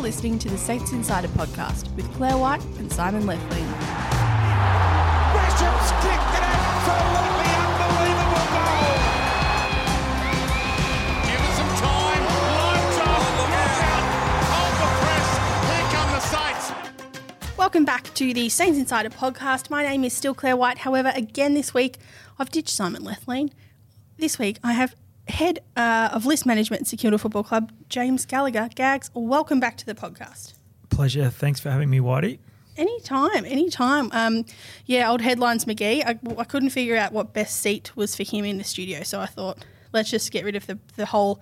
Listening to the Saints Insider podcast with Claire White and Simon Lethlean. Bishop's kicked an absolutely unbelievable goal. Give it some time. Lights off. Look out. Hold the press. Here come the Saints. Welcome back to the Saints Insider podcast. My name is still Claire White. However, again this week, I've ditched Simon Lethlean. This week, I have head uh, of list management at St Kilda Football Club, James Gallagher. Gags, welcome back to the podcast. Pleasure. Thanks for having me, Whitey. Anytime, anytime. Um, yeah, old headlines McGee. I, I couldn't figure out what best seat was for him in the studio, so I thought let's just get rid of the, the whole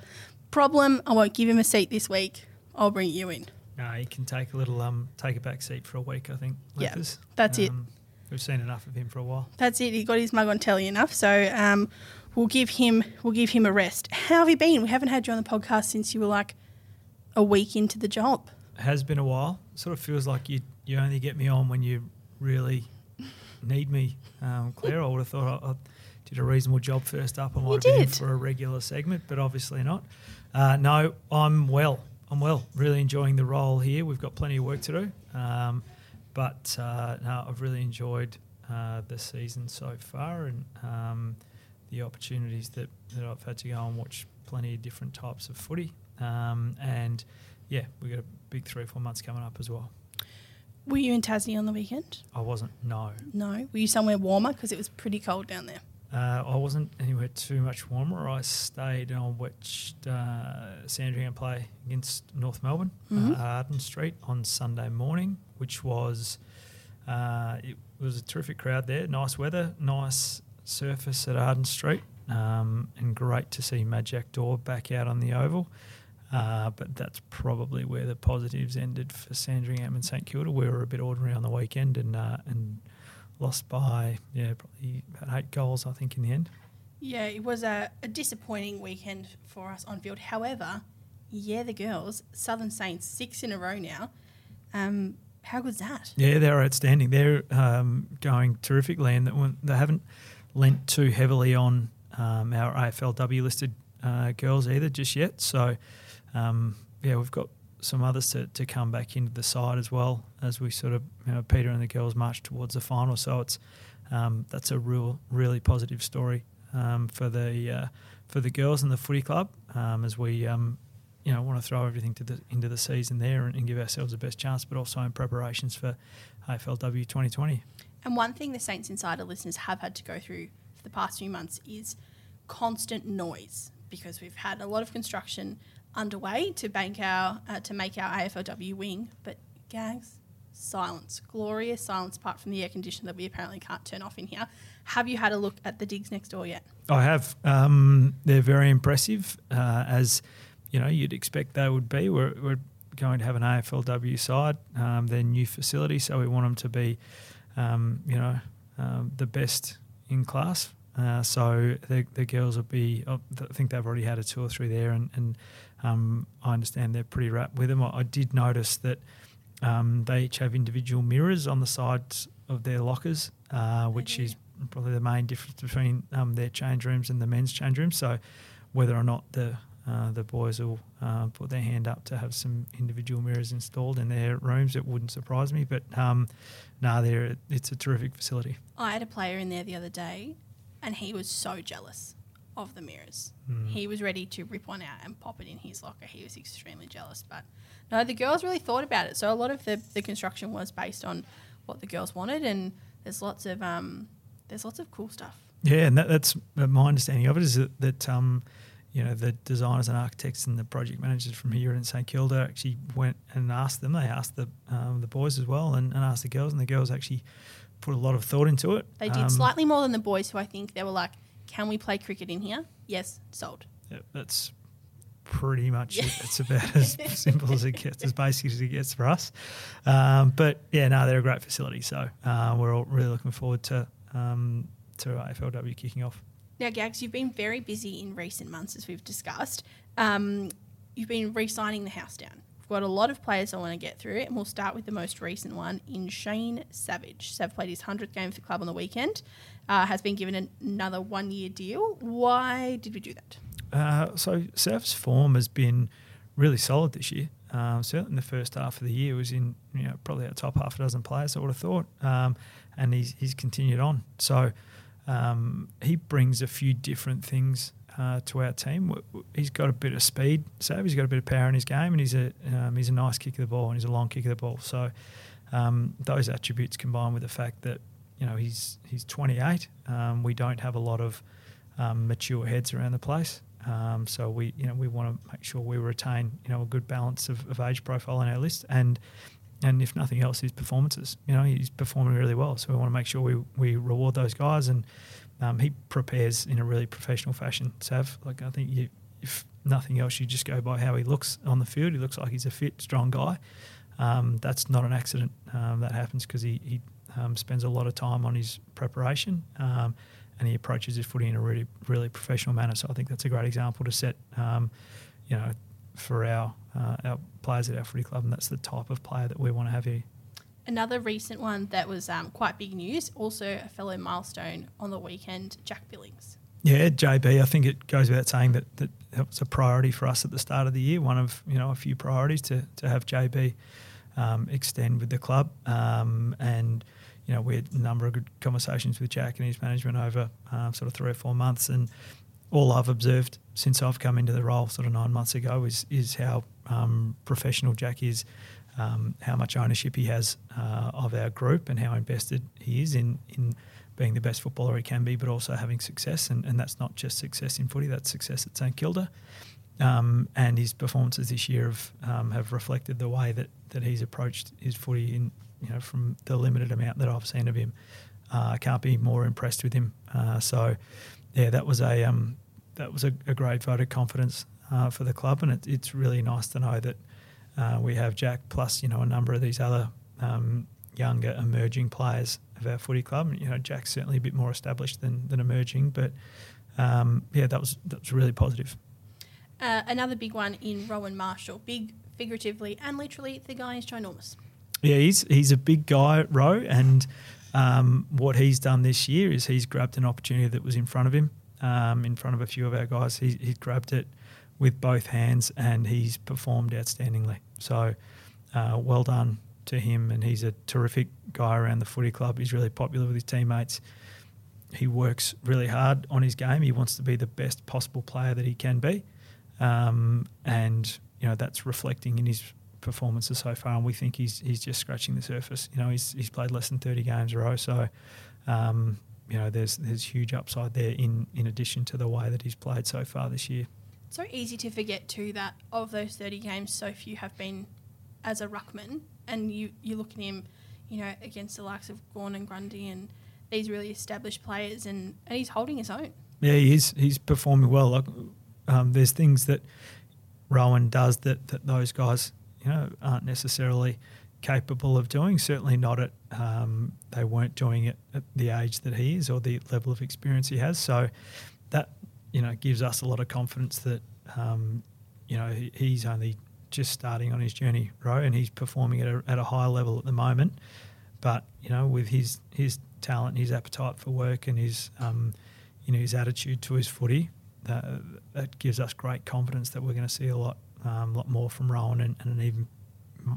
problem. I won't give him a seat this week. I'll bring you in. No, he can take a little um, take a back seat for a week. I think. Yeah, that's it. Um, We've seen enough of him for a while. That's it. He got his mug on telly enough, so um, we'll give him we'll give him a rest. How have you been? We haven't had you on the podcast since you were like a week into the job. It has been a while. Sort of feels like you you only get me on when you really need me, um, Claire. I would have thought I, I did a reasonable job first up. I might You have been in for a regular segment, but obviously not. Uh, no, I'm well. I'm well. Really enjoying the role here. We've got plenty of work to do, um, but uh, no, I've really enjoyed uh, the season so far and um, the opportunities that, that I've had to go and watch plenty of different types of footy. Um, and yeah, we've got a big three or four months coming up as well. Were you in Tassie on the weekend? I wasn't, no. No. Were you somewhere warmer because it was pretty cold down there? Uh, I wasn't anywhere too much warmer. I stayed and I watched uh, Sandringham play against North Melbourne, Mhm. uh, Arden Street on Sunday morning, which was uh, it was a terrific crowd there. Nice weather, nice surface at Arden Street, um, and great to see Jack Door back out on the oval. Uh, but that's probably where the positives ended for Sandringham and St Kilda. We were a bit ordinary on the weekend and uh, and lost by yeah probably about eight goals I think in the end. Yeah, it was a, a disappointing weekend for us on field. However, yeah, the girls, Southern Saints, six in a row now. Um, how good's that? Yeah, they're outstanding. They're um, going terrifically, and they haven't lent too heavily on um, our AFLW listed uh, girls either just yet. So, um, yeah, we've got some others to, to come back into the side as well as we sort of you know, Peta and the girls march towards the final. So it's um, that's a real really positive story um, for the uh, for the girls and the footy club um, as we um, you know want to throw everything to the into the season there and, and give ourselves the best chance, but also in preparations for AFLW 2020. And one thing the Saints Insider listeners have had to go through for the past few months is constant noise because we've had a lot of construction underway to bank our uh, to make our AFLW wing, but gags, silence, glorious silence apart from the air conditioner that we apparently can't turn off in here. Have you had a look at the digs next door yet? I have. Um, they're very impressive, uh, as you know you'd expect they would be. We're, we're going to have an AFLW side, um, their new facility, so we want them to be, um, you know, um, the best in class. Uh, so the, the girls will be. I think they've already had a tour through there, and, and um, I understand they're pretty wrapped with them. I, I did notice that um, they each have individual mirrors on the sides of their lockers, uh, which is probably the main difference between um, their change rooms and the men's change rooms. So whether or not the uh, the boys will uh, put their hand up to have some individual mirrors installed in their rooms, it wouldn't surprise me. But um, no, they're it's a terrific facility. I had a player in there the other day, and he was so jealous of the mirrors. Mm. He was ready to rip one out and pop it in his locker. He was extremely jealous. But no, the girls really thought about it. So a lot of the, the construction was based on what the girls wanted, and there's lots of um, there's lots of cool stuff. Yeah, and that, that's uh, my understanding of it is that, that um, you know the designers and architects and the project managers from here in St Kilda actually went and asked them. They asked the um, the boys as well and, and asked the girls, and the girls actually put a lot of thought into it. They did Um, slightly more than the boys, who I think they were like, "Can we play cricket in here?" Yes, sold. Yeah, that's pretty much it. It's about as simple as it gets, as basic as it gets for us. Um, but yeah, no, they're a great facility. So uh, we're all really looking forward to um, to AFLW kicking off. Now, Gags, you've been very busy in recent months, as we've discussed. Um, you've been re-signing the house down. We've got a lot of players I want to get through, and we'll start with the most recent one in Shane Savage. Sav played his 100th game for the club on the weekend, uh, has been given an, another one-year deal. Why did we do that? Uh, so Sav's form has been really solid this year. Um, certainly in the first half of the year, was in you know probably our top half a dozen players. I would have thought, um, and he's he's continued on. So um, he brings a few different things uh, to our team. He's got a bit of speed, Sav. He's got a bit of power in his game, and he's a um, he's a nice kick of the ball, and he's a long kick of the ball. So um, those attributes combined with the fact that you know he's he's 28. Um, we don't have a lot of um, mature heads around the place. Um, so we, you know, we want to make sure we retain, you know, a good balance of, of age profile in our list, and and if nothing else, his performances. You know, he's performing really well, so we want to make sure we, we reward those guys, and um, he prepares in a really professional fashion. Sav, like I think you, if nothing else, you just go by how he looks on the field. He looks like he's a fit, strong guy. Um, that's not an accident. Um, that happens because he, he um, spends a lot of time on his preparation um, and he approaches his footy in a really, really professional manner. So I think that's a great example to set, um, you know, for our uh, our players at our footy club, and that's the type of player that we want to have here. Another recent one that was um, quite big news, also a fellow milestone on the weekend, Jack Billings. Yeah, JB. I think it goes without saying that, that was a priority for us at the start of the year. One of you know a few priorities to to have JB um, extend with the club, um, and you know we had a number of good conversations with Jack and his management over um, sort of three or four months, and all I've observed since I've come into the role, sort of nine months ago, is is how um, professional Jack is, um, how much ownership he has uh, of our group, and how invested he is in in being the best footballer he can be, but also having success. And, and that's not just success in footy; that's success at St Kilda. Um, and his performances this year have um, have reflected the way that, that he's approached his footy in you know from the limited amount that I've seen of him. Uh, I can't be more impressed with him. Uh, so yeah, that was a um, that was a, a great vote of confidence uh, for the club, and it, it's really nice to know that uh, we have Jack plus you know a number of these other um, younger emerging players of our footy club. You know, Jack's certainly a bit more established than than emerging, but um, yeah, that was that was really positive. Uh, another big one in Rowan Marshall, big figuratively and literally. The guy is ginormous. Yeah, he's he's a big guy, Row, and um, what he's done this year is he's grabbed an opportunity that was in front of him, um, in front of a few of our guys. He he grabbed it with both hands, and he's performed outstandingly. So, uh, well done to him, and he's a terrific guy around the footy club. He's really popular with his teammates. He works really hard on his game. He wants to be the best possible player that he can be, um, and you know that's reflecting in his performances so far. And we think he's he's just scratching the surface. You know, he's he's played less than thirty games a row, so um, you know there's there's huge upside there. In in addition to the way that he's played so far this year. It's So easy to forget too that of those 30 games, so few have been as a ruckman, and you you look at him, you know, against the likes of Gawn and Grundy and these really established players, and, and he's holding his own. Yeah, he is. He's performing well. Like, um, there's things that Rowan does that, that those guys, know, aren't necessarily capable of doing. Certainly not at um, they weren't doing it at the age that he is or the level of experience he has. So that you know gives us a lot of confidence that um, you know he's only just starting on his journey, Ro, and he's performing at a, at a high level at the moment. But you know, with his his talent, his appetite for work, and his um, you know his attitude to his footy, that, that gives us great confidence that we're going to see a lot um, a lot more from Rowan and, and an even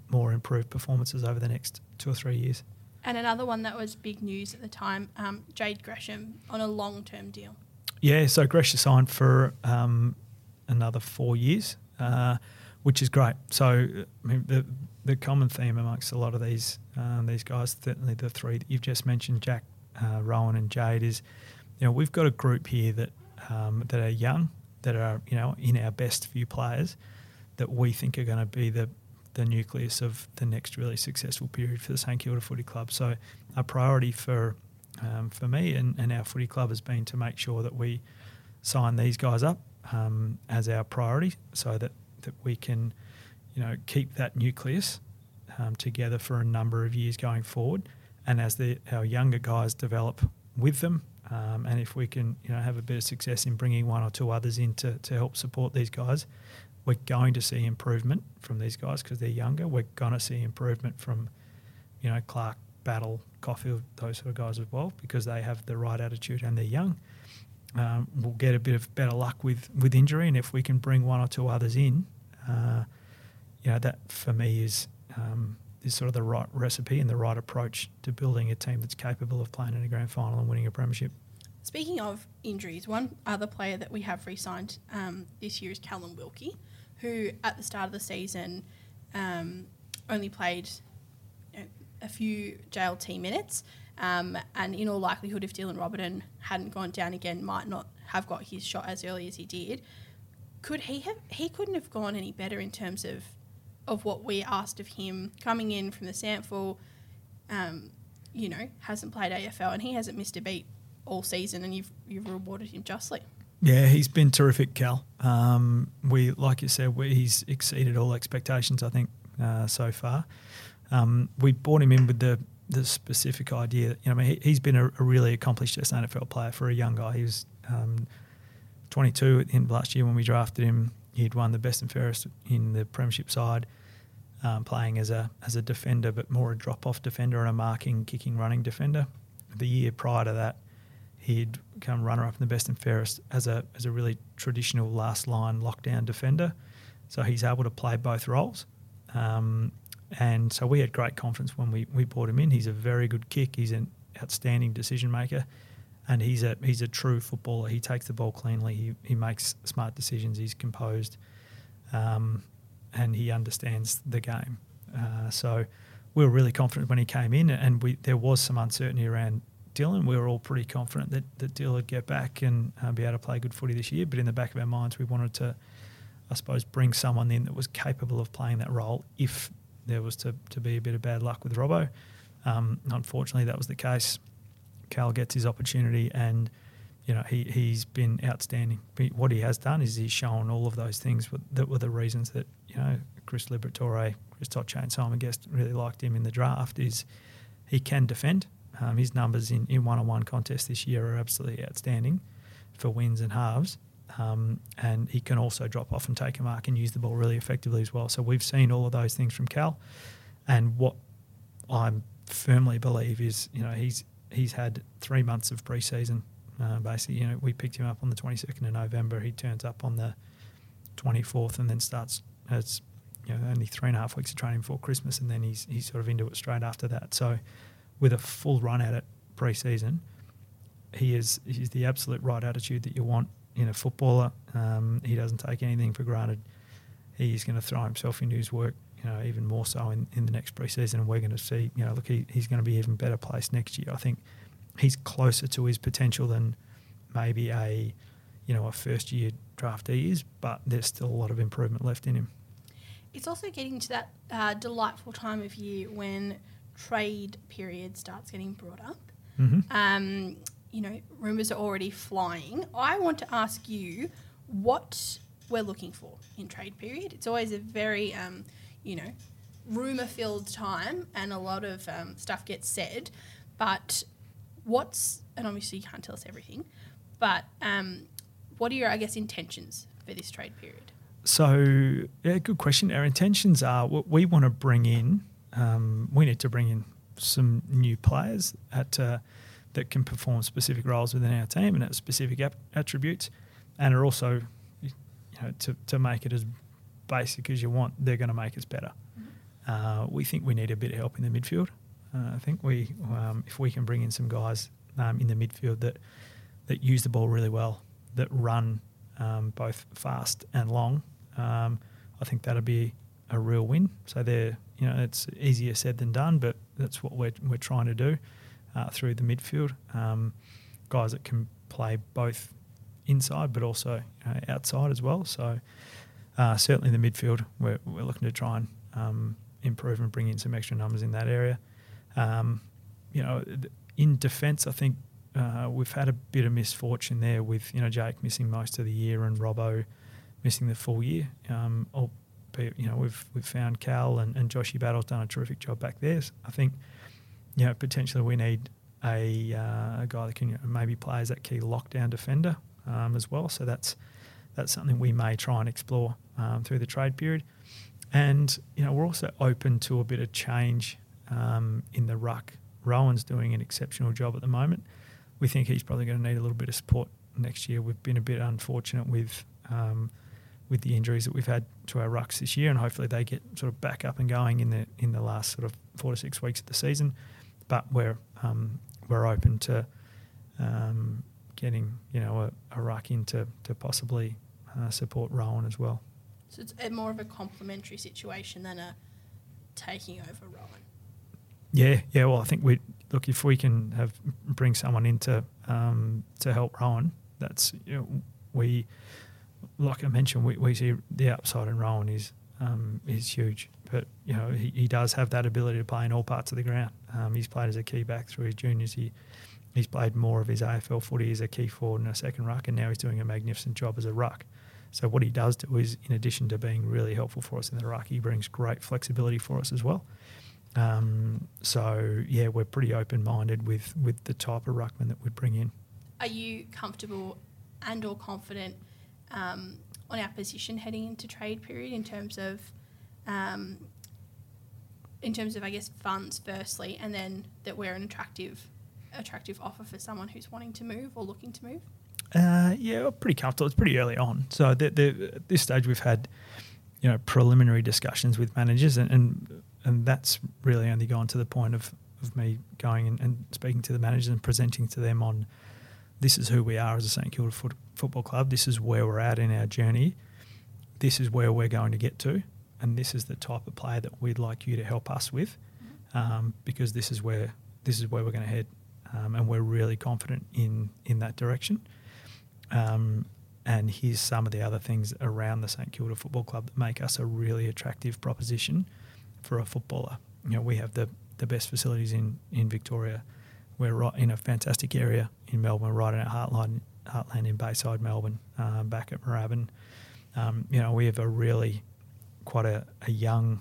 more improved performances over the next two or three years. And another one that was big news at the time, um, Jade Gresham on a long term deal. Yeah, so Gresham signed for um, another four years, uh, which is great. So I mean, the the common theme amongst a lot of these um, these guys, certainly the three that you've just mentioned, Jack, uh, Rowan, and Jade, is you know we've got a group here that um, that are young, that are you know in our best few players, that we think are going to be the the nucleus of the next really successful period for the St Kilda Footy Club. So a priority for um, for me and, and our footy club has been to make sure that we sign these guys up um, as our priority, so that that we can you know keep that nucleus um, together for a number of years going forward. And as the our younger guys develop with them, um, and if we can you know have a bit of success in bringing one or two others in to, to help support these guys, we're going to see improvement from these guys because they're younger. We're going to see improvement from, you know, Clark, Battle, Coffield, those sort of guys as well because they have the right attitude and they're young. Um, we'll get a bit of better luck with, with injury, and if we can bring one or two others in, uh, you know that for me is um, is sort of the right recipe and the right approach to building a team that's capable of playing in a grand final and winning a premiership. Speaking of injuries, one other player that we have re-signed um, this year is Callum Wilkie, who at the start of the season um, only played you know, a few JLT minutes, um, and in all likelihood, if Dylan Roberton hadn't gone down again, might not have got his shot as early as he did. Could he have? He couldn't have gone any better in terms of of what we asked of him coming in from the SANFL. Um, you know, hasn't played AFL and he hasn't missed a beat all season, and you've you've rewarded him justly. Yeah, he's been terrific, Cal. Um, we, like you said, we, he's exceeded all expectations. I think uh, so far. Um, we brought him in with the the specific idea. You know, I mean, he, has been a, a, really accomplished NFL player for a young guy. He was um, 22 at the end of last year when we drafted him. He'd won the best and fairest in the premiership side, um, playing as a as a defender, but more a drop off defender and a marking, kicking, running defender. The year prior to that, he'd come runner up in the best and fairest as a as a really traditional last line lockdown defender. So he's able to play both roles. Um, and so we had great confidence when we, we brought him in. He's a very good kick. He's an outstanding decision maker, and he's a he's a true footballer. He takes the ball cleanly. He he makes smart decisions. He's composed, um, and he understands the game. Uh, so we were really confident when he came in, and we there was some uncertainty around Dylan. We were all pretty confident that that Dylan would get back and uh, be able to play good footy this year. But in the back of our minds, we wanted to. I suppose bring someone in that was capable of playing that role if there was to, to be a bit of bad luck with Robbo. Um, unfortunately, that was the case. Cal gets his opportunity, and you know he he's been outstanding. What he has done is he's shown all of those things that were the reasons that you know Chris Liberatore, Chris Toce, Simon Guest really liked him in the draft. Is he can defend. Um, his numbers in, in one-on-one contests this year are absolutely outstanding for wins and halves. Um, and he can also drop off and take a mark and use the ball really effectively as well. So we've seen all of those things from Cal, and what I firmly believe is, you know, he's he's had three months of preseason. Uh, basically, you know, we picked him up on the 22nd of November. He turns up on the 24th, and then starts as you know only three and a half weeks of training before Christmas, and then he's he's sort of into it straight after that. So, with a full run at it preseason, he is he's the absolute right attitude that you want in a footballer. Um, he doesn't take anything for granted. He's going to throw himself into his work, you know, even more so in, in the next preseason. And we're going to see, you know, look, he, he's going to be even better placed next year. I think he's closer to his potential than maybe a, you know, a first year draftee is, but there's still a lot of improvement left in him. It's also getting to that uh, delightful time of year when trade period starts getting brought up. Mm-hmm. Um, you know, rumours are already flying. I want to ask you what we're looking for in trade period. It's always a very, um, you know, rumour filled time and a lot of um, stuff gets said. But what's, and obviously you can't tell us everything, but um, what are your, I guess, intentions for this trade period? So, yeah, good question. Our intentions are what we want to bring in, um, we need to bring in some new players at. Uh, that can perform specific roles within our team and have specific ap- attributes, and are also, you know, to, to make it as basic as you want, they're going to make us better. Mm-hmm. Uh, we think we need a bit of help in the midfield. Uh, I think we, um, if we can bring in some guys um, in the midfield that that use the ball really well, that run um, both fast and long, um, I think that'll be a real win. So they're, you know, it's easier said than done, but that's what we're we're trying to do uh, through the midfield. Um, guys that can play both inside but also uh, outside as well. So uh, certainly in the midfield, we're, we're looking to try and um, improve and bring in some extra numbers in that area. Um, you know, in defence, I think uh, we've had a bit of misfortune there with you know Jake missing most of the year and Robbo missing the full year. Um, you know, we've we've found Cal and, and Joshy Battle's done a terrific job back there. So I think you know, potentially we need a, uh, a guy that can maybe play as that key lockdown defender um, as well. So that's that's something we may try and explore um, through the trade period. And you know, we're also open to a bit of change um, in the ruck. Rowan's doing an exceptional job at the moment. We think he's probably going to need a little bit of support next year. We've been a bit unfortunate with um, with the injuries that we've had to our rucks this year, and hopefully they get sort of back up and going in the in the last sort of four to six weeks of the season. But we're um, we're open to um, getting you know a, a ruck in to, to possibly uh, support Rowan as well. So it's more of a complementary situation than a taking over Rowan. Yeah, yeah. Well, I think we look if we can have bring someone in to um, to help Rowan. That's you know, we like I mentioned, we, we see the upside in Rowan is um, is huge. But you know he, he does have that ability to play in all parts of the ground. Um, he's played as a key back through his juniors. He he's played more of his AFL footy as a key forward and a second ruck, and now he's doing a magnificent job as a ruck. So what he does do is, in addition to being really helpful for us in the ruck, he brings great flexibility for us as well. Um, so yeah, we're pretty open minded with with the type of ruckman that we'd bring in. Are you comfortable and or confident um, on our position heading into trade period in terms of um, in terms of I guess funds firstly, and then that we're an attractive attractive offer for someone who's wanting to move or looking to move? Uh, yeah, we're pretty comfortable. It's pretty early on. So the, the, at this stage, we've had you know preliminary discussions with managers, and and, and that's really only gone to the point of, of me going and, and speaking to the managers and presenting to them on this is who we are as a St Kilda foot, Football Club. This is where we're at in our journey. This is where we're going to get to, and this is the type of player that we'd like you to help us with, um, because this is where this is where we're going to head, um, and we're really confident in in that direction. Um, and here's some of the other things around the St Kilda Football Club that make us a really attractive proposition for a footballer. You know, we have the, the best facilities in, in Victoria. We're right in a fantastic area in Melbourne, right in our heartland, heartland in Bayside, Melbourne, um, back at Moorabbin. Um, you know, we have a really quite a, a young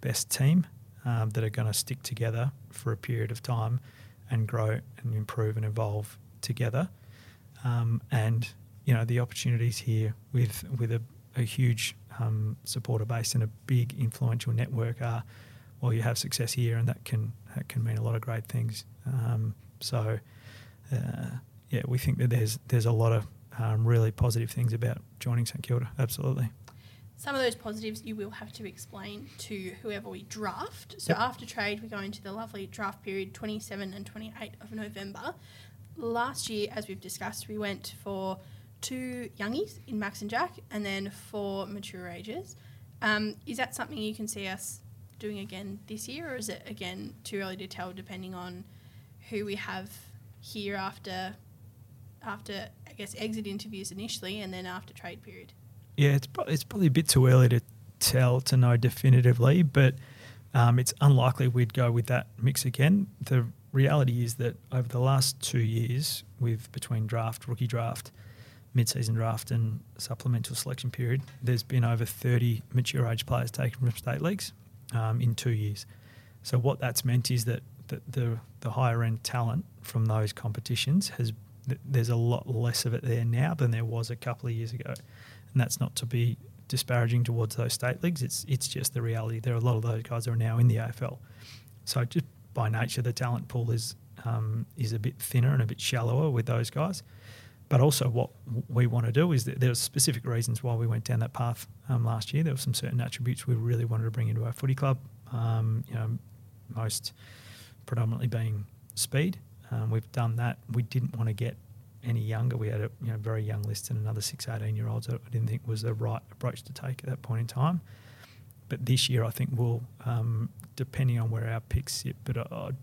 best team um, that are going to stick together for a period of time and grow and improve and evolve together. Um, and you know the opportunities here with with a, a huge um, supporter base and a big influential network are well you have success here and that can that can mean a lot of great things. Um, so uh, yeah, we think that there's there's a lot of um, really positive things about joining St Kilda. Absolutely. Some of those positives you will have to explain to whoever we draft. So Yep. after trade, we go into the lovely draft period, 27 and 28 of November. Last year, as we've discussed, we went for two youngies in Max and Jack, and then four mature ages. Um, is that something you can see us doing again this year, or is it again too early to tell, depending on who we have here after after I guess exit interviews initially, and then after trade period? Yeah, it's it's probably a bit too early to tell to know definitively, but um, it's unlikely we'd go with that mix again. The reality is that over the last two years, with between draft, rookie draft, mid-season draft, and supplemental selection period, there's been over 30 mature age players taken from state leagues um, in two years. So what that's meant is that the, the, the higher end talent from those competitions has there's a lot less of it there now than there was a couple of years ago, and that's not to be disparaging towards those state leagues. It's it's just the reality. There are a lot of those guys are now in the AFL, so just by nature the talent pool is um, is a bit thinner and a bit shallower with those guys. But also, what we want to do is that there are specific reasons why we went down that path um, last year. There were some certain attributes we really wanted to bring into our footy club. Um, you know, most predominantly being speed. Um, we've done that. We didn't want to get any younger. We had a you know, very young list and another six, 18 year olds I didn't think was the right approach to take at that point in time. But this year, I think we'll, um, depending on where our picks sit, but I'd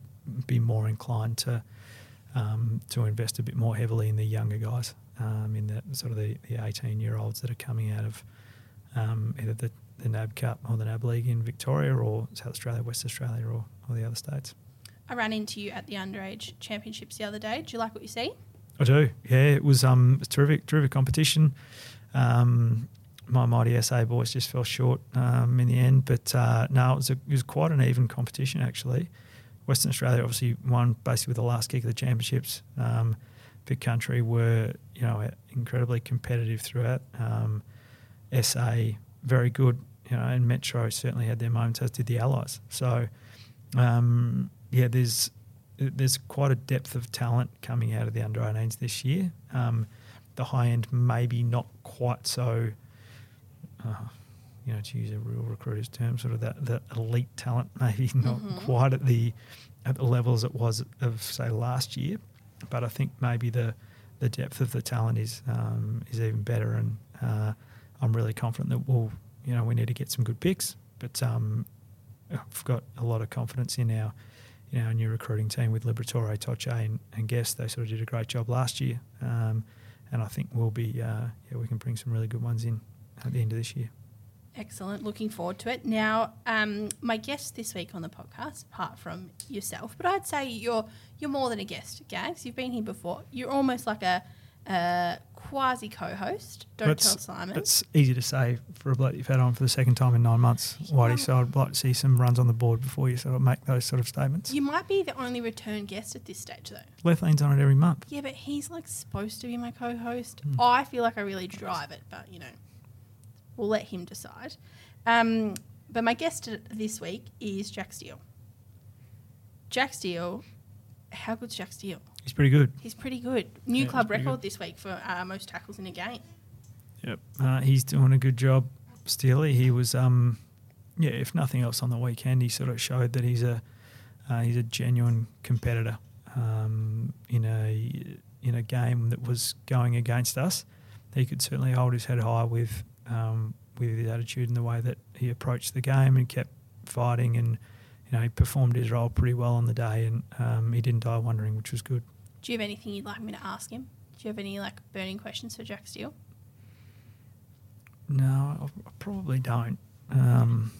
be more inclined to um, to invest a bit more heavily in the younger guys, um, in the sort of the, the 18 year olds that are coming out of um, either the, the NAB Cup or the NAB League in Victoria or South Australia, West Australia, or, or the other states. I ran into you at the underage championships the other day. Do you like what you see? I do. Yeah, it was um terrific, terrific competition. Um, my mighty SA boys just fell short um, in the end, but uh, no, it was a, it was quite an even competition actually. Western Australia obviously won basically with the last kick of the championships. Um, Vic Country were you know incredibly competitive throughout. Um, SA very good, you know, and Metro certainly had their moments, as did the Allies. So um, yeah, there's there's quite a depth of talent coming out of the under 18s this year. Um, the high end maybe not quite so uh, you know, to use a real recruiter's term, sort of that, that elite talent, maybe not Mhm. quite at the at the levels it was of say last year, but I think maybe the the depth of the talent is um, is even better, and uh, I'm really confident that we'll you know we need to get some good picks, but um, I've got a lot of confidence in our you know, our new recruiting team with Liberatore, Toce, and, and Guest. They sort of did a great job last year, um, and I think we'll be uh, yeah we can bring some really good ones in at the end of this year. Excellent. Looking forward to it. Now, um, my guest this week on the podcast, apart from yourself, but I'd say you're you're more than a guest, Gags. You've been here before. You're almost like a, a quasi co-host. Don't That's- tell Simon. It's easy to say for a bloke you've had on for the second time in nine months, Whitey. So I'd like to see some runs on the board before you sort of make those sort of statements. You might be the only return guest at this stage, though. Lethlean's on it every month. Yeah, but he's like supposed to be my co-host. Hmm. I feel like I really drive it, but you know, we'll let him decide. Um, but my guest this week is Jack Steele. Jack Steele, how good's Jack Steele? He's pretty good. He's pretty good. New Yeah, club record this week for uh, most tackles in a game. Yep. Uh, he's doing a good job, Steely. He was, um, yeah, if nothing else on the weekend, he sort of showed that he's a uh, he's a genuine competitor um, in a in a game that was going against us. He could certainly hold his head high with um, with his attitude and the way that he approached the game and kept fighting and you know he performed his role pretty well on the day and um, he didn't die wondering, which was good. Do you have anything you'd like me to ask him? Do you have any like burning questions for Jack Steele? No, I probably don't. Um,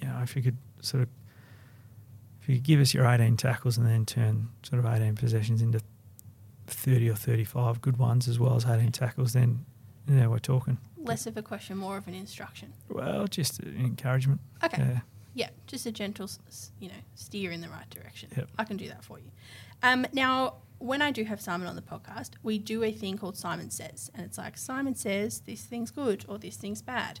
you know, if you could sort of, if you could give us your 18 tackles and then turn sort of 18 possessions into 30 or 35 good ones as well as 18 tackles, then yeah, we're talking. Less of a question, more of an instruction. Well, just an encouragement. Okay. Yeah. Yeah, just a gentle, you know, steer in the right direction. Yep. I can do that for you. Um, now, when I do have Simon on the podcast, we do a thing called Simon Says, and it's like Simon says this thing's good or this thing's bad.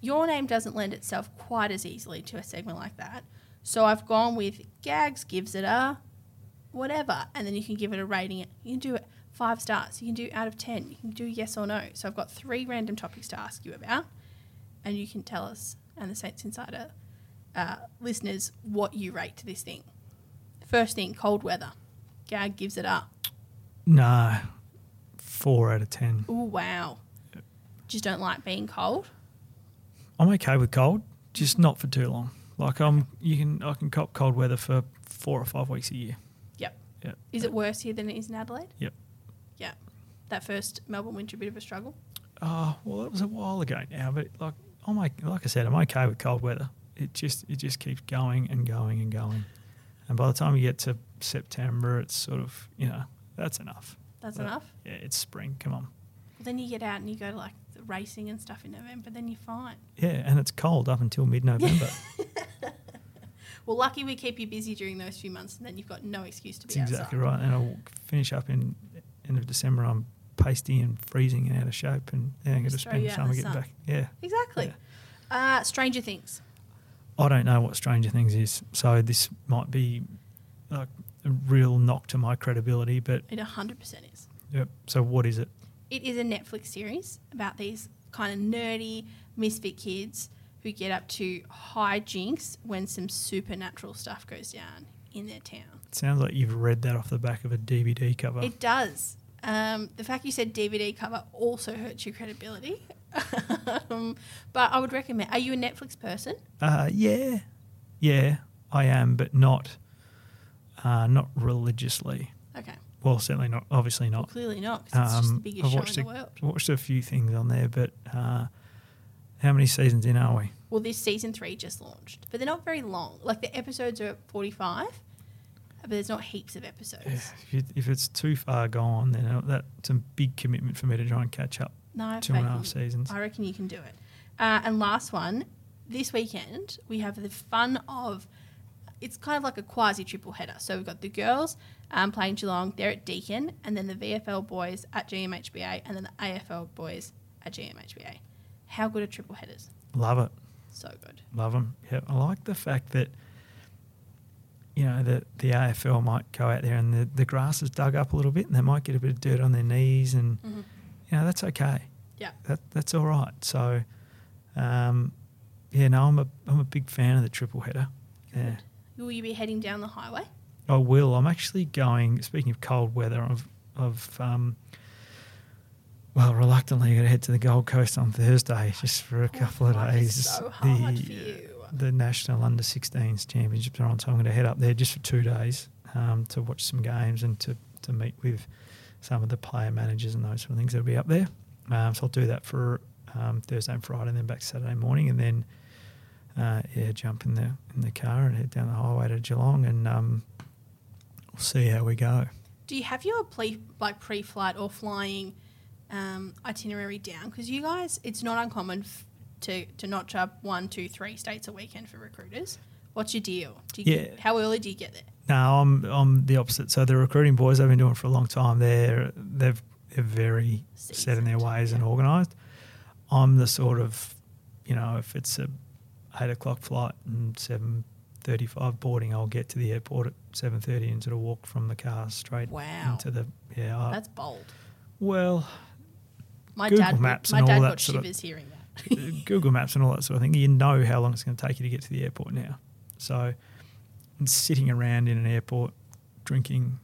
Your name doesn't lend itself quite as easily to a segment like that, so I've gone with Gags gives it a whatever, and then you can give it a rating. You can do it five stars. You can do out of ten. You can do yes or no. So I've got three random topics to ask you about, and you can tell us and the Saints Insider uh, listeners what you rate to this thing. First thing, cold weather. Gag gives it up. No, four out of 10. Oh wow. Just don't like being cold. I'm okay with cold, just not for too long. Like I'm, you can, I can cop cold weather for four or five weeks a year. Yep. Yeah. Is it worse here than it is in Adelaide? Yep. Yeah. That first Melbourne winter, a bit of a struggle. Oh well, that was a while ago now. But like, I'm like I said, I'm okay with cold weather. It just it just keeps going and going and going, and by the time you get to September, it's sort of you know that's enough. That's But, enough. Yeah, it's spring. Come on. Well, then you get out and you go to like the racing and stuff in November. Then you're fine. Yeah, and it's cold up until mid-November. Well, lucky we keep you busy during those few months, and then you've got no excuse to be That's outside. exactly right. And I'll finish up in end of December. I'm pasty and freezing and out of shape, and then I'm going to spend summer getting sun. back. Yeah. Exactly. Uh, Stranger Things. I don't know what Stranger Things is, so this might be like a real knock to my credibility. But It 100% is. yep. So what is it? It is a Netflix series about these kind of nerdy misfit kids who get up to hijinks when some supernatural stuff goes down in their town. It sounds like you've read that off the back of a DVD cover. It does. Um, the fact you said DVD cover also hurts your credibility. um, but I would recommend. Are you a Netflix person? uh, yeah, yeah, I am, but not, uh, not religiously. Okay. Well, certainly not. Obviously Well, not. clearly not, 'cause it's just the Um, biggest I've show watched in the a, world. watched a few things on there, but uh, how many seasons in are we? Well, this season three just launched, but they're not very long. Like the episodes are 45, but there's not heaps of episodes. If, you, if it's too far gone, then that's a big commitment for me to try and catch up. No, Two and a half seasons. I reckon you can do it. Uh, and last one, this weekend we have the fun of. It's kind of like a quasi triple header. So we've got the girls um, playing Geelong, they're at Deakin, and then the VFL boys at GMHBA, and then the AFL boys at GMHBA. How good are triple headers? Love it. So good. Love them. Yeah, I like the fact that you know that the AFL might go out there and the, the grass is dug up a little bit, and they might get a bit of dirt on their knees, and Mhm. you know that's okay. Yeah. That that's all right. So um, yeah, no, I'm a I'm a big fan of the triple header. Yeah, Will you be heading down the highway? I will. I'm actually going. Speaking of cold weather, I've I've um, well, reluctantly going to head to the Gold Coast on Thursday just for a couple of days. so hard the, for you. the National Under 16s Championships are on, so I'm going to head up there just for two days um, to watch some games and to, to meet with some of the player managers and those sort of things that'll be up there. Um, so I'll do that for um, Thursday and Friday, and then back Saturday morning, and then uh, yeah, jump in the in the car and head down the highway to Geelong, and um, we'll see how we go. Do you have your pre, like pre-flight or flying um, itinerary down? Because you guys, it's not uncommon f- to to notch up one, two, three states a weekend for recruiters. What's your deal? Do you, Yeah. How early do you get there? No, I'm I'm the opposite. So the recruiting boys, they've been doing it for a long time. They're they've they're very set in their Seasoned, ways and organised. I'm the sort of, you know, if it's a eight o'clock flight and seven thirty five boarding, I'll get to the airport at seven thirty and sort of walk from the car straight Wow. into the yeah. I, That's bold. well, My Google dad, Maps my and all dad that got sort of- shivers hearing that. Google Maps and all that sort of thing, you know how long it's going to take you to get to the airport now. So, sitting around in an airport drinking,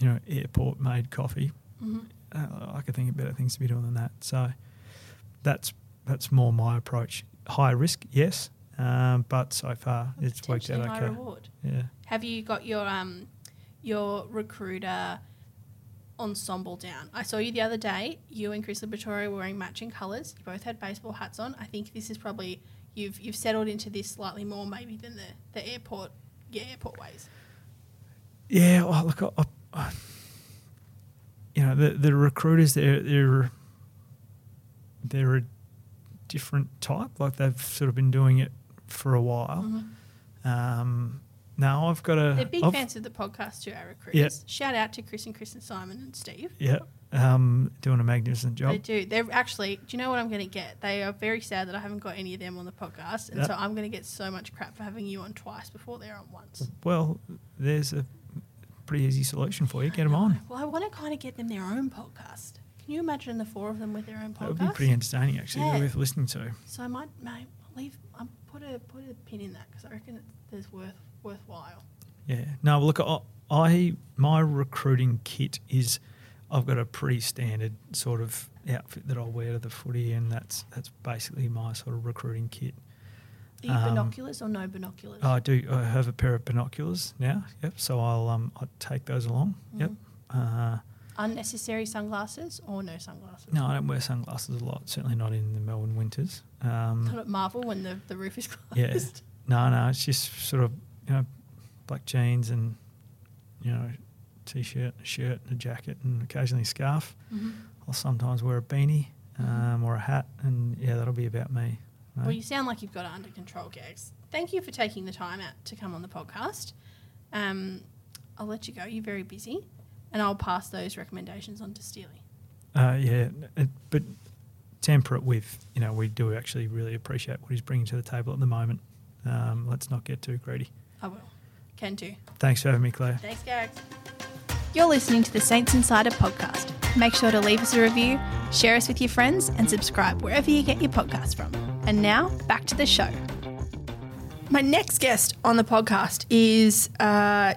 you know, airport made coffee, Mhm. uh, I could think of better things to be doing than that. So, that's that's more my approach. High risk, yes, um, but so far it's worked out okay. reward. Yeah. Have you got your um your recruiter ensemble down? I saw you the other day. You and Chris Liberatore were wearing matching colours. You both had baseball hats on. I think this is probably you've you've settled into this slightly more maybe than the, the airport yeah, airport ways. Yeah, well, look, I, I, you know, the the recruiters they're they're they're a different type. Like they've sort of been doing it for a while. Um, now I've got a Mm-hmm. They're big I've- fans of the podcast too, our recruiters. Yeah. Shout out to Chris and Chris and Simon and Steve. Yeah, um, doing a magnificent job. They do. They're actually. Do you know what I'm going to get? They are very sad that I haven't got any of them on the podcast, and Yeah. so I'm going to get so much crap for having you on twice before they're on once. Well, there's a pretty easy solution for you. Get them on. Well, I want to kind of get them their own podcast. Can you imagine the four of them with their own podcast? That would be pretty entertaining, actually. Yeah. Worth listening to. So I might, mate, leave. Put a put a pin in that because I reckon it's, worth worthwhile. Yeah. No, look, I, I my recruiting kit is I've got a pretty standard sort of outfit that I'll wear to the footy, and that's that's basically my sort of recruiting kit. Are you Um, binoculars or no binoculars? I do. I have a pair of binoculars now. Yep. So I'll um I take those along. Yep. Mm-hmm. Uh, Unnecessary sunglasses or no sunglasses? no, I don't wear sunglasses a lot. Certainly not in the Melbourne winters. Um, Not at Marvel when the, the roof is closed. yeah. No, no. It's just sort of you know black jeans and you know t-shirt, a shirt, and a jacket, and occasionally a scarf. Mhm. I'll sometimes wear a beanie Mm-hmm. um, or a hat, and yeah, that'll be about me. right? Well, you sound like you've got it under control, Gags. Thank you for taking the time out to come on the podcast. Um, I'll let you go. You're very busy, and I'll pass those recommendations on to Steely. Uh, yeah, it, but temper it with, you know, we do actually really appreciate what he's bringing to the table at the moment. Um, let's not get too greedy. I will. Can do. Thanks for having me, Claire. Thanks, Gags. You're listening to the Saints Insider podcast. Make sure to leave us a review, share us with your friends, and subscribe wherever you get your podcast from. And now, back to the show. My next guest on the podcast is uh,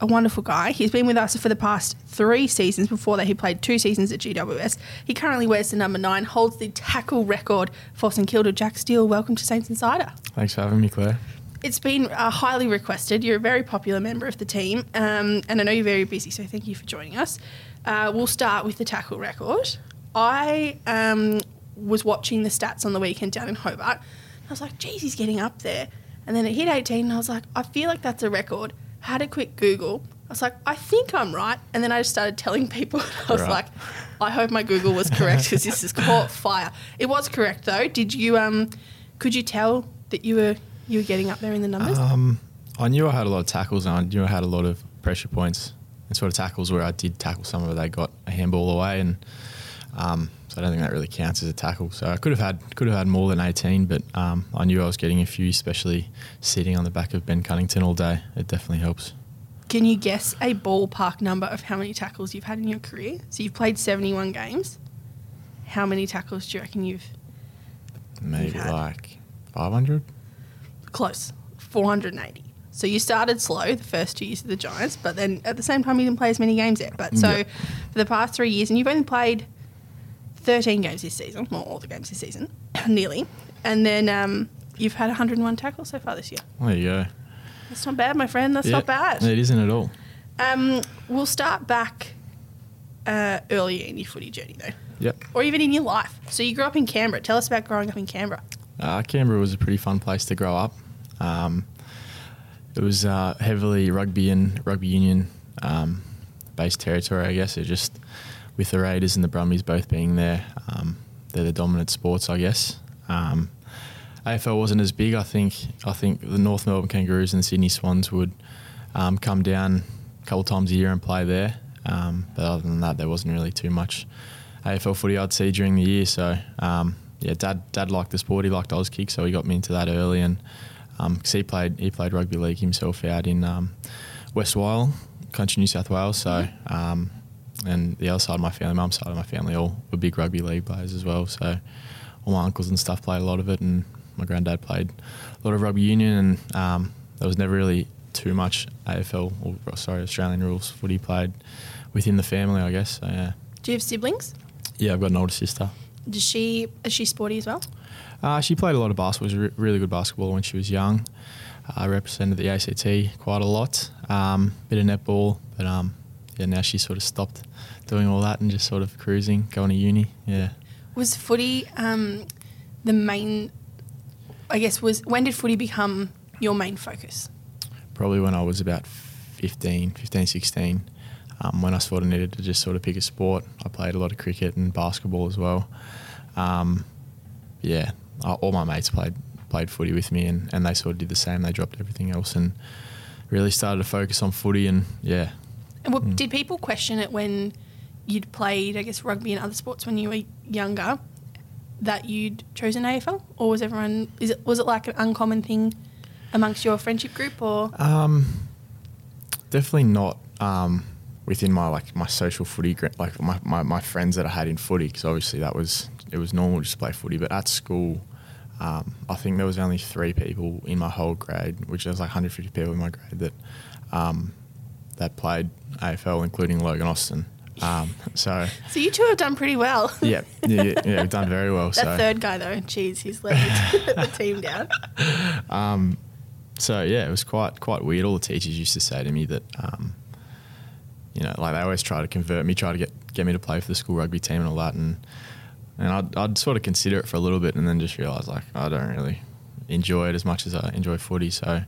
a wonderful guy. He's been with us for the past three seasons. Before that, he played two seasons at GWS. He currently wears the number nine, holds the tackle record for St Kilda. Jack Steele, welcome to Saints Insider. Thanks for having me, Claire. It's been uh, highly requested. You're a very popular member of the team, um, and I know you're very busy, so thank you for joining us. Uh, we'll start with the tackle record. I um, was watching the stats on the weekend down in Hobart. I was like, geez, he's getting up there. And then it hit 18, and I was like, I feel like that's a record. Had a quick Google. I was like, I think I'm right. And then I just started telling people. I was Right. like, I hope my Google was correct because this is caught fire. It was correct though. Did you um, could you tell that you were you were getting up there in the numbers? Um, I knew I had a lot of tackles and I knew I had a lot of pressure points and sort of tackles where I did tackle some of it. They got a handball away, and um, so I don't think that really counts as a tackle. So I could have had could have had more than 18, but um, I knew I was getting a few, especially sitting on the back of Ben Cunnington all day. It definitely helps. Can you guess a ballpark number of how many tackles you've had in your career? So you've played 71 games. How many tackles do you reckon you've Maybe had? like 500. Close. 480. So you started slow the first two years of the Giants, but then at the same time you didn't play as many games there. But so Yeah. for the past three years, and you've only played 13 games this season, well, all the games this season, nearly. And then um, you've had 101 tackles so far this year. There you go. That's not bad, my friend. That's Yeah, not bad. It isn't at all. Um, we'll start back uh, earlier in your footy journey, though, Yep. or even in your life. So you grew up in Canberra. Tell us about growing up in Canberra. Uh, Canberra was a pretty fun place to grow up. Um, it was uh, heavily rugby and rugby union um, based territory, I guess. It just with the Raiders and the Brumbies both being there, um, they're the dominant sports, I guess. Um, AFL wasn't as big. I think. I think the North Melbourne Kangaroos and the Sydney Swans would um, come down a couple times a year and play there. Um, but other than that, there wasn't really too much AFL footy I'd see during the year. So um, yeah, dad dad liked the sport. He liked Auskick, so he got me into that early. And um 'cause he played he played rugby league himself out in um, West Wyalong, country New South Wales. So um, and the other side of my family, mum's side of my family, all were big rugby league players as well. So all my uncles and stuff played a lot of it, and my granddad played a lot of rugby union, and um, there was never really too much AFL or sorry Australian rules footy played within the family, I guess. So yeah, Do you have siblings? yeah, I've got an older sister. Does she is she sporty as well? Uh, she played a lot of basketball. She was a really good basketball when she was young. I represented the ACT quite a lot. Um, bit of netball, but um, yeah, now she's sort of stopped doing all that and just sort of cruising, going to uni. Yeah. Was footy um, the main? I guess was when did footy become your main focus? probably when I was about 15, 15 16, um, when I sort of needed to just sort of pick a sport. I played a lot of cricket and basketball as well. Um, yeah, uh, all my mates played played footy with me, and, and they sort of did the same. They dropped everything else and really started to focus on footy. And yeah, And what, did people question it when you'd played, I guess, rugby and other sports when you were younger, that you'd chosen AFL, or was everyone? Is it was it like an uncommon thing amongst your friendship group, or Um, definitely not um, within my like my social footy like my, my, my friends that I had in footy because obviously that was it was normal just to play footy. But at school, um, I think there was only three people in my whole grade, which was like 150 people in my grade that um, that played AFL, including Logan Austin. Um, so so you two have done pretty well. yeah, yeah, yeah, yeah, we've done very well. that so third guy though, jeez, he's let the team down. so yeah, it was quite quite weird. All the teachers used to say to me that, um, you know, like they always try to convert me, try to get get me to play for the school rugby team and all that, and and I'd, I'd sort of consider it for a little bit, and then just realise like I don't really enjoy it as much as I enjoy footy, so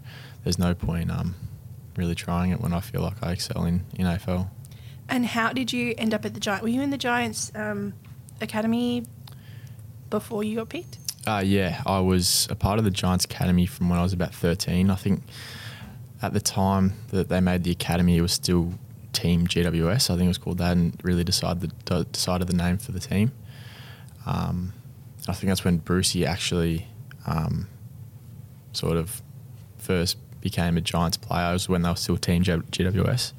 there's no point um, really trying it when I feel like I excel in in AFL. And how did you end up at the Giants? Were you in the Giants um, academy before you got picked? Uh, yeah, I was a part of the Giants Academy from when I was about 13. I think at the time that they made the academy, it was still Team GWS. I think it was called that, and really decided the, decided the name for the team. Um, I think that's when Brucey actually um, sort of first became a Giants player. It was when they were still Team GWS.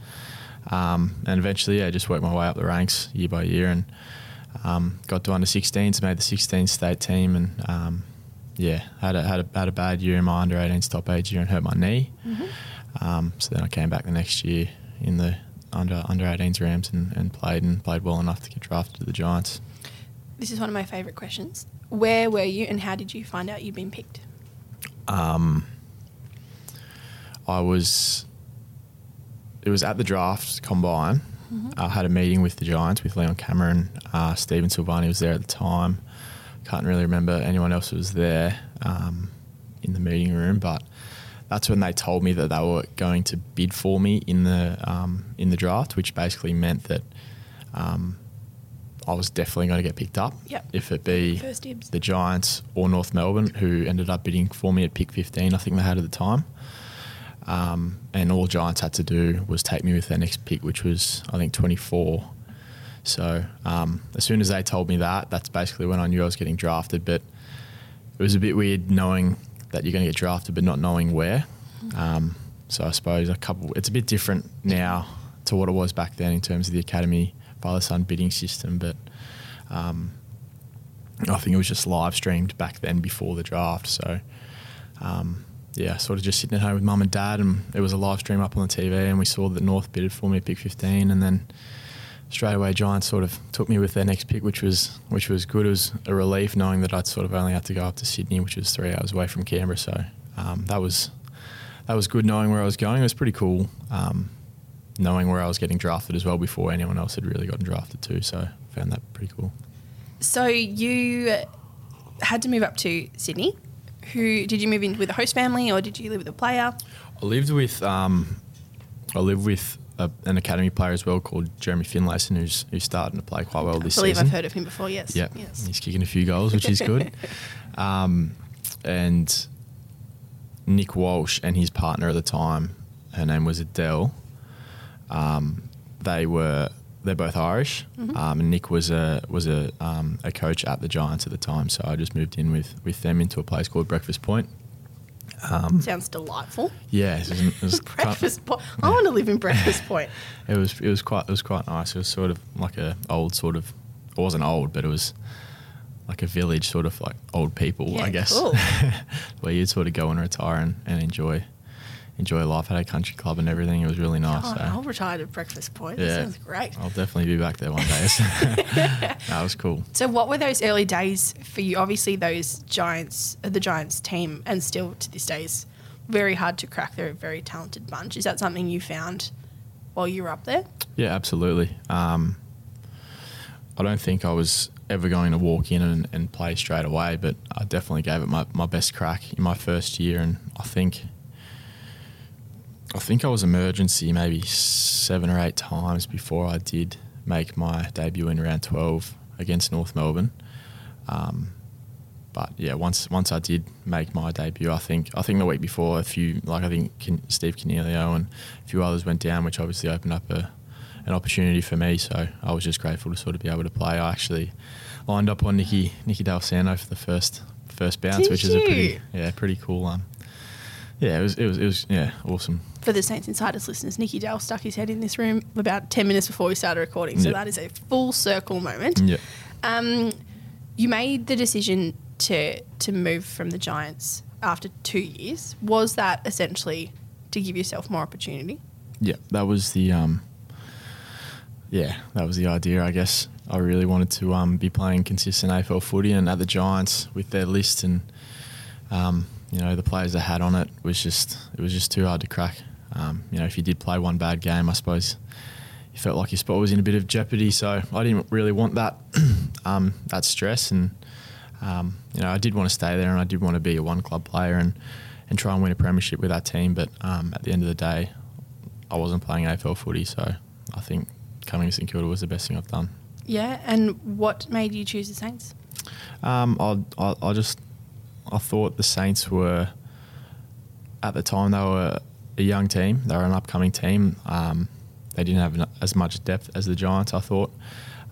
Um, and eventually, yeah, just worked my way up the ranks year by year and um, got to under 16s, made the 16 state team, and um, yeah, had a, had a had a bad year in my under 18s top age year and hurt my knee. Um, so then I came back the next year in the under under 18s Rams and, and played and played well enough to get drafted to the Giants. This is one of my favourite questions. Where were you, and how did you find out you'd been picked? Um, I was. It was at the draft combine. I had a meeting with the Giants with Leon Cameron. Uh, Stephen Silvagni was there at the time. Can't really remember anyone else was there um, in the meeting room, but that's when they told me that they were going to bid for me in the um, in the draft, which basically meant that um, I was definitely going to get picked up. Yep. If it be the Giants or North Melbourne, who ended up bidding for me at pick 15, I think they had at the time. Um, and all Giants had to do was take me with their next pick, which was, I think, 24. So um, as soon as they told me that, that's basically when I knew I was getting drafted. But it was a bit weird knowing that you're going to get drafted, but not knowing where. Um, so I suppose a couple. It's a bit different now to what it was back then in terms of the academy father son bidding system. But um, I think it was just live streamed back then before the draft. So, um, yeah, sort of just sitting at home with mum and dad, and it was a live stream up on the TV, and we saw that North bidded for me at pick 15, and then straight away Giants sort of took me with their next pick, which was which was good. It was a relief knowing that I'd sort of only had to go up to Sydney, which was three hours away from Canberra. So um, that was that was good knowing where I was going. It was pretty cool um, knowing where I was getting drafted as well before anyone else had really gotten drafted too. So I found that pretty cool. So you had to move up to Sydney. Who did you move in with a host family, or did you live with a player? I lived with um, I lived with a, an academy player as well called Jeremy Finlayson, who's who's starting to play quite well this season. I believe season. I've heard of him before. Yes. Yeah, Yes. he's kicking a few goals, which is good. um, and Nick Walsh and his partner at the time, her name was Adele. Um, they were they're both Irish, Mm-hmm. um, and Nick was a was a um, a coach at the Giants at the time. So I just moved in with with them into a place called Breakfast Point. Um, Sounds delightful. yeah, it was, it was Breakfast Point. I want to live in Breakfast Point. it was it was quite it was quite nice. It was sort of like a old sort of it wasn't old, but it was like a village sort of like old people, Yeah, I guess. cool. where you'd sort of go and retire and, and enjoy enjoy life at a country club and everything. It was really nice. Oh, so I'll retire to Breakfast Point. That Yeah. sounds great. I'll definitely be back there one day. that was cool. So, what were those early days for you? Obviously, those Giants, the Giants team, and still to this day is very hard to crack. They're a very talented bunch. Is that something you found while you were up there? Yeah, absolutely. Um, I don't think I was ever going to walk in and, and play straight away, but I definitely gave it my, my best crack in my first year, and I think I think I was emergency maybe seven or eight times before I did make my debut in round twelve against North Melbourne. Um, but yeah, once once I did make my debut, I think I think the week before a few like I think Ken, Steve Coniglio and a few others went down, which obviously opened up a an opportunity for me. So I was just grateful to sort of be able to play. I actually lined up on Nikki Nikki Dal Santo for the first first bounce, Did which is a pretty yeah pretty cool um yeah it was it was it was yeah awesome. For the Saints Insiders listeners, Nicky Dale stuck his head in this room about 10 minutes before we started recording. So Yep. that is a full circle moment. Yeah. Um, you made the decision to to move from the Giants after two years. Was that essentially to give yourself more opportunity? Yeah, that was the um, yeah, that was the idea. I guess I really wanted to um, be playing consistent AFL footy, and at the Giants with their list and um, you know the players they had on it was just it was just too hard to crack. Um, you know, if you did play one bad game, I suppose you felt like your spot was in a bit of jeopardy. So I didn't really want that um, that stress, and um, you know I did want to stay there, and I did want to be a one club player and and try and win a premiership with that team. But um, at the end of the day, I wasn't playing AFL footy, so I think coming to St Kilda was the best thing I've done. Yeah. And what made you choose the Saints? Um, I, I, I just I thought the Saints were at the time they were a young team. They were an upcoming team. Um, they didn't have as much depth as the Giants. I thought,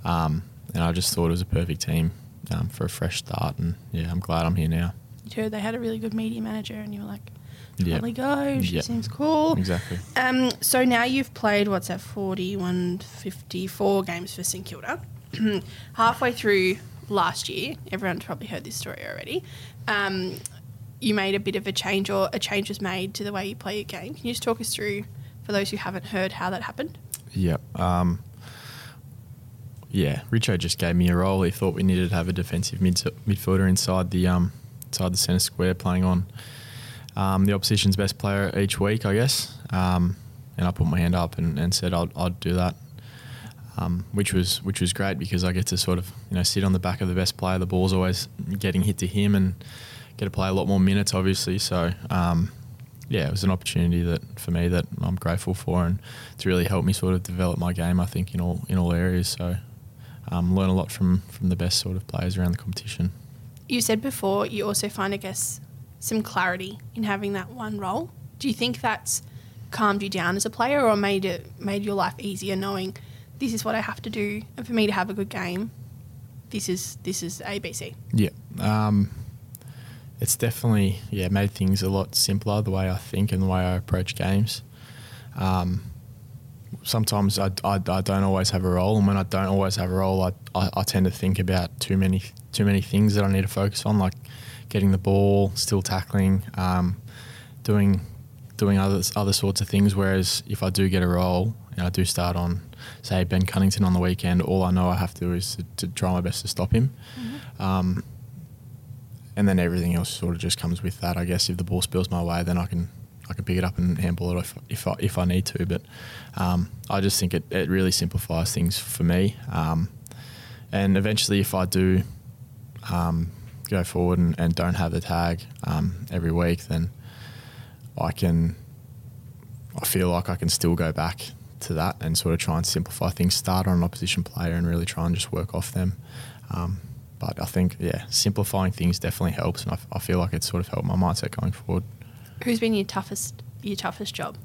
um, and I just thought it was a perfect team um, for a fresh start. And yeah, I'm glad I'm here now. You heard they had a really good media manager, and you were like, "Let go. She Yeah. seems cool." exactly. Um, so now you've played what's that, 41, 54 games for St Kilda. Halfway through last year, everyone's probably heard this story already. Um, you made a bit of a change, or a change was made to the way you play your game. Can you just talk us through, for those who haven't heard, how that happened? Yep. Um, yeah, Richo just gave me a role. He thought we needed to have a defensive mid- midfielder inside the um, inside the centre square, playing on um, the opposition's best player each week, I guess. Um, and I put my hand up and, and said I'd, I'd do that, um, which was which was great because I get to sort of you know sit on the back of the best player. The ball's always getting hit to him and get to play a lot more minutes, obviously. So. Um, yeah, it was an opportunity that for me that I'm grateful for, and to really help me sort of develop my game. I think in all in all areas. So, um, learn a lot from from the best sort of players around the competition. You said before you also find, I guess, some clarity in having that one role. Do you think that's calmed you down as a player, or made it made your life easier knowing this is what I have to do, and for me to have a good game, this is this is ABC. Yeah, um, it's definitely yeah made things a lot simpler the way I think and the way I approach games. Um, sometimes I, I, I don't always have a role, and when I don't always have a role, I, I, I tend to think about too many too many things that I need to focus on, like getting the ball, still tackling, um, doing doing other other sorts of things. Whereas if I do get a role and I do start on, say Ben Cunnington on the weekend, all I know I have to do is to, to try my best to stop him. Um, and then everything else sort of just comes with that. I guess if the ball spills my way, then I can I can pick it up and handball it if if I, if I need to. But um, I just think it, it really simplifies things for me. Um, and eventually, if I do um, go forward and, and don't have the tag um, every week, then I can. I feel like I can still go back to that and sort of try and simplify things. Start on an opposition player and really try and just work off them. Um, but I think, yeah, simplifying things definitely helps, and I, I feel like it's sort of helped my mindset going forward. Who's been your toughest your toughest job?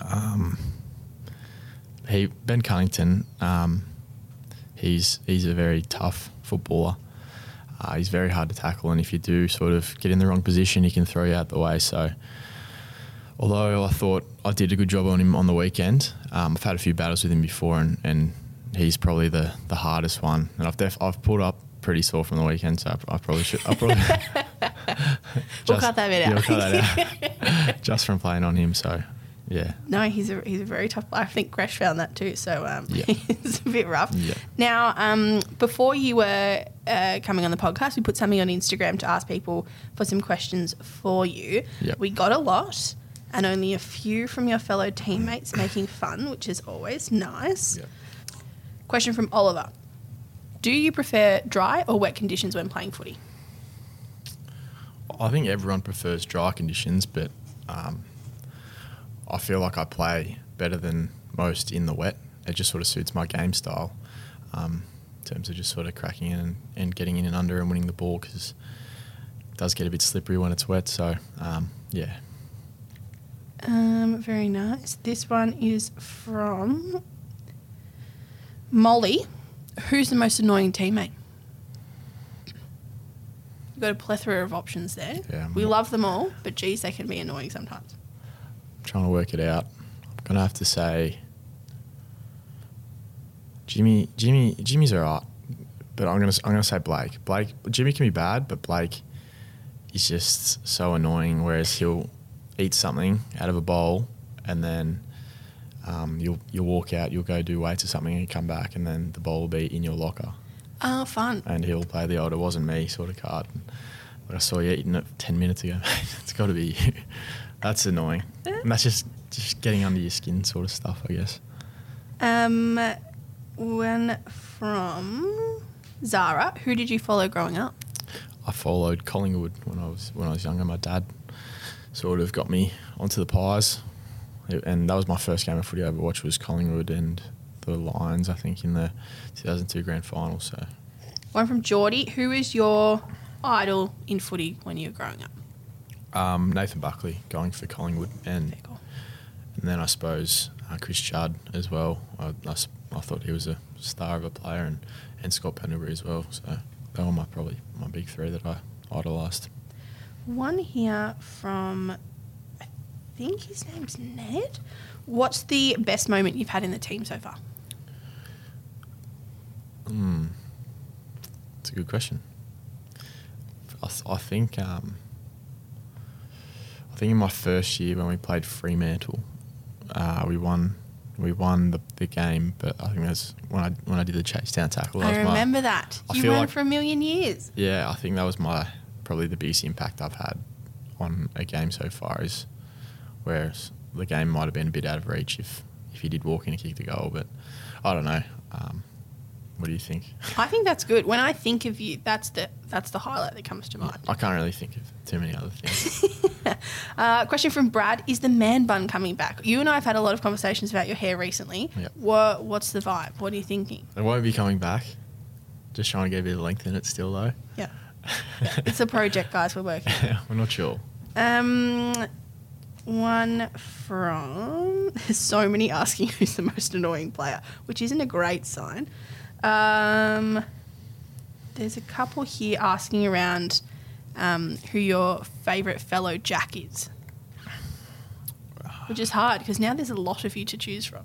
Um, He Ben Cunnington, um, he's he's a very tough footballer. Uh, he's very hard to tackle, and if you do sort of get in the wrong position, he can throw you out the way. So, although I thought I did a good job on him on the weekend, um, I've had a few battles with him before, and, and he's probably the, the hardest one. And I've def- I've pulled up pretty sore from the weekend, so I, I probably should. I probably We'll cut that bit yeah, out. we'll cut that out. just from playing on him. So, yeah. No, he's a he's a very tough. I think Gresh found that too. So um, Yeah. it's a bit rough. Yeah. Now, um, before you were uh, coming on the podcast, we put something on Instagram to ask people for some questions for you. Yep. We got a lot, and only a few from your fellow teammates making fun, which is always nice. Yep. Question from Oliver: Do you prefer dry or wet conditions when playing footy? I think everyone prefers dry conditions, but um, I feel like I play better than most in the wet. It just sort of suits my game style um, in terms of just sort of cracking in and, and getting in and under and winning the ball because it does get a bit slippery when it's wet. So, um, yeah. Um, very nice. This one is from Molly. Who's the most annoying teammate? You've got a plethora of options there. Yeah, we love them all, but geez, they can be annoying sometimes. I'm trying to work it out. I'm gonna have to say Jimmy. Jimmy. Jimmy's alright, but I'm gonna. I'm gonna say Blake. Blake. Jimmy can be bad, but Blake is just so annoying. Whereas he'll eat something out of a bowl, and then um, you'll you'll walk out. You'll go do weights or something, and come back, and then the bowl will be in your locker, Oh, fun. and he'll play the old "it wasn't me" sort of card. But I saw you eating it ten minutes ago. it's got to be you. That's annoying. And that's just just getting under your skin sort of stuff, I guess. Um, one from Zara. Who did you follow growing up? I followed Collingwood when I was when I was younger. My dad sort of got me onto the Pies, and that was my first game of footy I ever watched was Collingwood and the Lions. I think in the 2002 grand final. So One from Geordie. Who is your idol in footy when you were growing up? um, Nathan Buckley going for Collingwood, and cool. and then I suppose uh, Chris Judd as well. I I thought he was a star of a player, and, and Scott Pendlebury as well. So they were my probably my big three that I idolised. One here from, I think his name's Ned. What's the best moment you've had in the team so far? Hmm. It's a good question. I, I think um, I think in my first year when we played Fremantle, uh, we won we won the, the game, but I think that's when I when I did the chase down tackle. I was my- remember that. I You feel ran like- for a million years. yeah, I think that was my probably the biggest impact I've had on a game so far. Is where the game might have been a bit out of reach if if you did walk in and kick the goal, but I don't know. Um, what do you think? I think that's good. When I think of you, that's the that's the highlight that comes to mind. I can't really think of too many other things. Uh, question from Brad: Is the man bun coming back? You and I have had a lot of conversations about your hair recently. Yep. What What's the vibe? What are you thinking? It won't be coming back. Just trying to get a bit of length in it still, though. Yeah, it's a project, guys. We're working. We're not sure. Um, one from there's so many asking who's the most annoying player, which isn't a great sign. Um, there's a couple here asking around um, who your favourite fellow Jack is. which is hard because now there's a lot of you to choose from.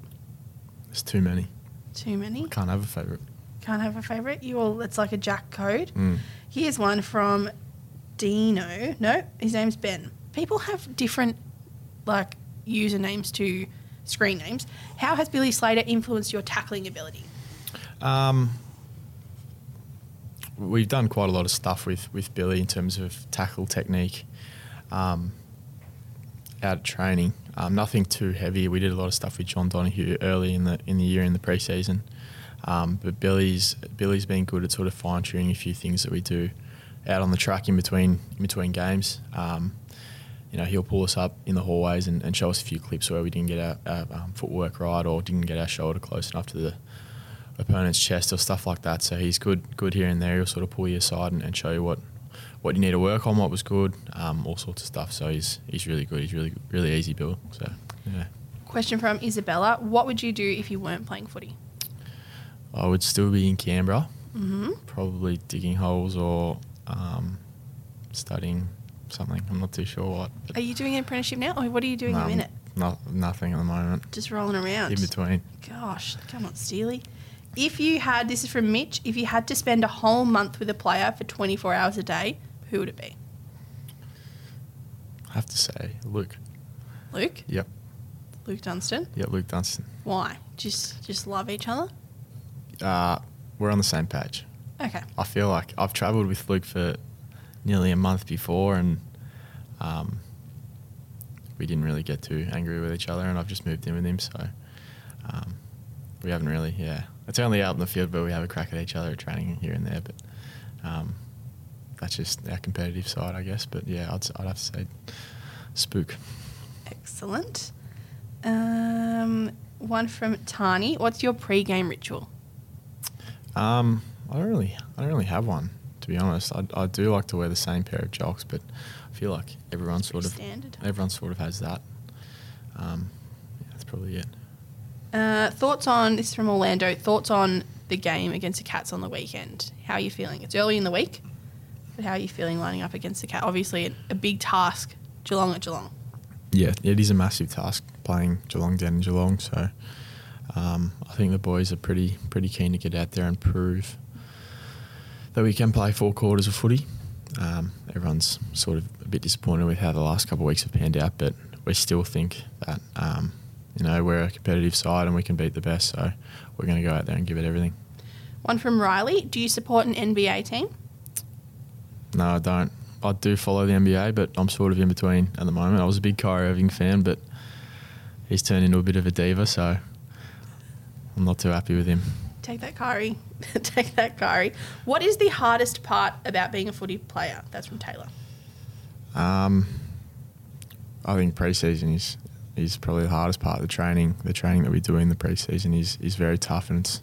There's too many. Too many. Can't have a favourite. Can't have a favourite. You all, it's like a Jack code. Mm. Here's one from Dino. No, his name's Ben. People have different like usernames to screen names. How has Billy Slater influenced your tackling ability? Um, we've done quite a lot of stuff with, with Billy in terms of tackle technique um, out of training. Um, nothing too heavy. We did a lot of stuff with John Donehue early in the in the year in the preseason. Um, but Billy's Billy's been good at sort of fine tuning a few things that we do out on the track in between in between games. Um, you know, he'll pull us up in the hallways and, and show us a few clips where we didn't get our, our um, footwork right or didn't get our shoulder close enough to the opponent's chest or stuff like that. So he's good good here and there. He'll sort of pull you aside and, and show you what what you need to work on, what was good, um, all sorts of stuff. So he's he's really good. He's really really easy Bill. So yeah, Question from Isabella. What would you do if you weren't playing footy? I would still be in Canberra, Mm-hmm. probably digging holes or um, studying something. I'm not too sure what. Are you doing an apprenticeship now, or what are you doing no, in a minute? Not nothing at the moment. Just rolling around. In between. Gosh, come on, Steely. If you had, this is from Mitch, if you had to spend a whole month with a player for 24 hours a day, who would it be? I have to say, Luke. Luke? Yep. Luke Dunstan? Yep, Luke Dunstan. Why? Just just love each other? Uh, we're on the same page. Okay. I feel like I've travelled with Luke for nearly a month before, and um, we didn't really get too angry with each other, and I've just moved in with him, so um, we haven't really, yeah. It's only out in the field, but we have a crack at each other at training here and there, but um, that's just our competitive side, I guess. But yeah, I'd, I'd have to say spook. Excellent. Um, one from Tani. What's your pre-game ritual? Um, I don't really, I don't really have one to be honest. I, I do like to wear the same pair of jocks, but I feel like everyone sort of, standard. everyone sort of has that. Um, yeah, that's probably it. Uh, thoughts on this is from Orlando. Thoughts on the game against the Cats on the weekend? How are you feeling? It's early in the week, but how are you feeling lining up against the Cat? Obviously, a, a big task. Geelong at Geelong. Yeah, it is a massive task playing Geelong down in Geelong. So um, I think the boys are pretty pretty keen to get out there and prove that we can play four quarters of footy. Um, everyone's sort of a bit disappointed with how the last couple of weeks have panned out, but we still think that um, you know we're a competitive side and we can beat the best. So we're going to go out there and give it everything. One from Riley. Do you support an NBA team? No, I don't. I do follow the NBA, but I'm sort of in between at the moment. I was a big Kyrie Irving fan, but he's turned into a bit of a diva, so I'm not too happy with him. Take that, Kyrie. Take that, Kyrie. What is the hardest part about being a footy player? That's from Taylor. Um, I think preseason is is probably the hardest part of the training. The training that we do in the preseason is is very tough and it's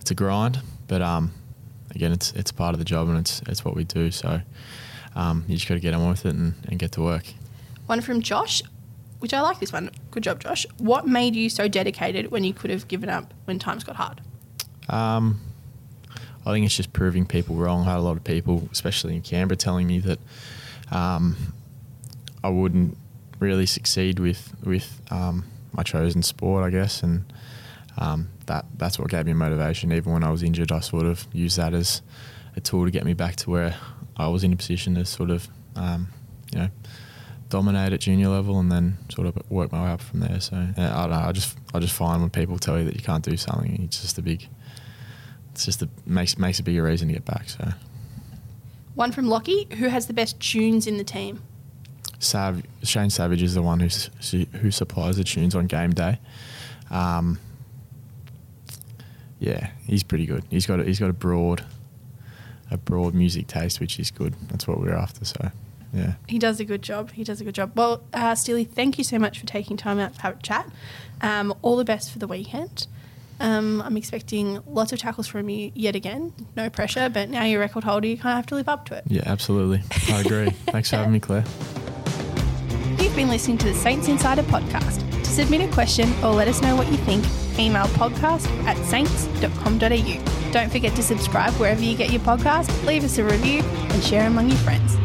it's a grind. But um, again, it's it's part of the job and it's it's what we do. So um, you just got to get on with it and, and get to work. One from Josh, which I like this one. Good job, Josh. What made you so dedicated when you could have given up when times got hard? Um, I think it's just proving people wrong. I had a lot of people, especially in Canberra, telling me that um, I wouldn't really succeed with with um, my chosen sport, I guess, and um, that that's what gave me motivation. Even when I was injured, I sort of used that as a tool to get me back to where I was in a position to sort of, um, you know, dominate at junior level and then sort of work my way up from there. So yeah, I don't know. I just I just find when people tell you that you can't do something, it's just a big. It's just a makes makes a bigger reason to get back. So One from Lockie. Who has the best tunes in the team? Sav, Shane Savage is the one who who supplies the tunes on game day. Um, yeah, he's pretty good. He's got a, he's got a broad a broad music taste, which is good. That's what we're after. So yeah. He does a good job. He does a good job. Well, uh, Steely, thank you so much for taking time out to have a chat. Um, all the best for the weekend. Um, I'm expecting lots of tackles from you yet again. No pressure, but now you're a record holder, you kind of have to live up to it. Yeah, absolutely. I agree. Thanks for having me, Clair. You've been listening to the Saints Insider podcast. To submit a question or let us know what you think, email podcast at saints.com.au. Don't forget to subscribe wherever you get your podcast, leave us a review, and share among your friends.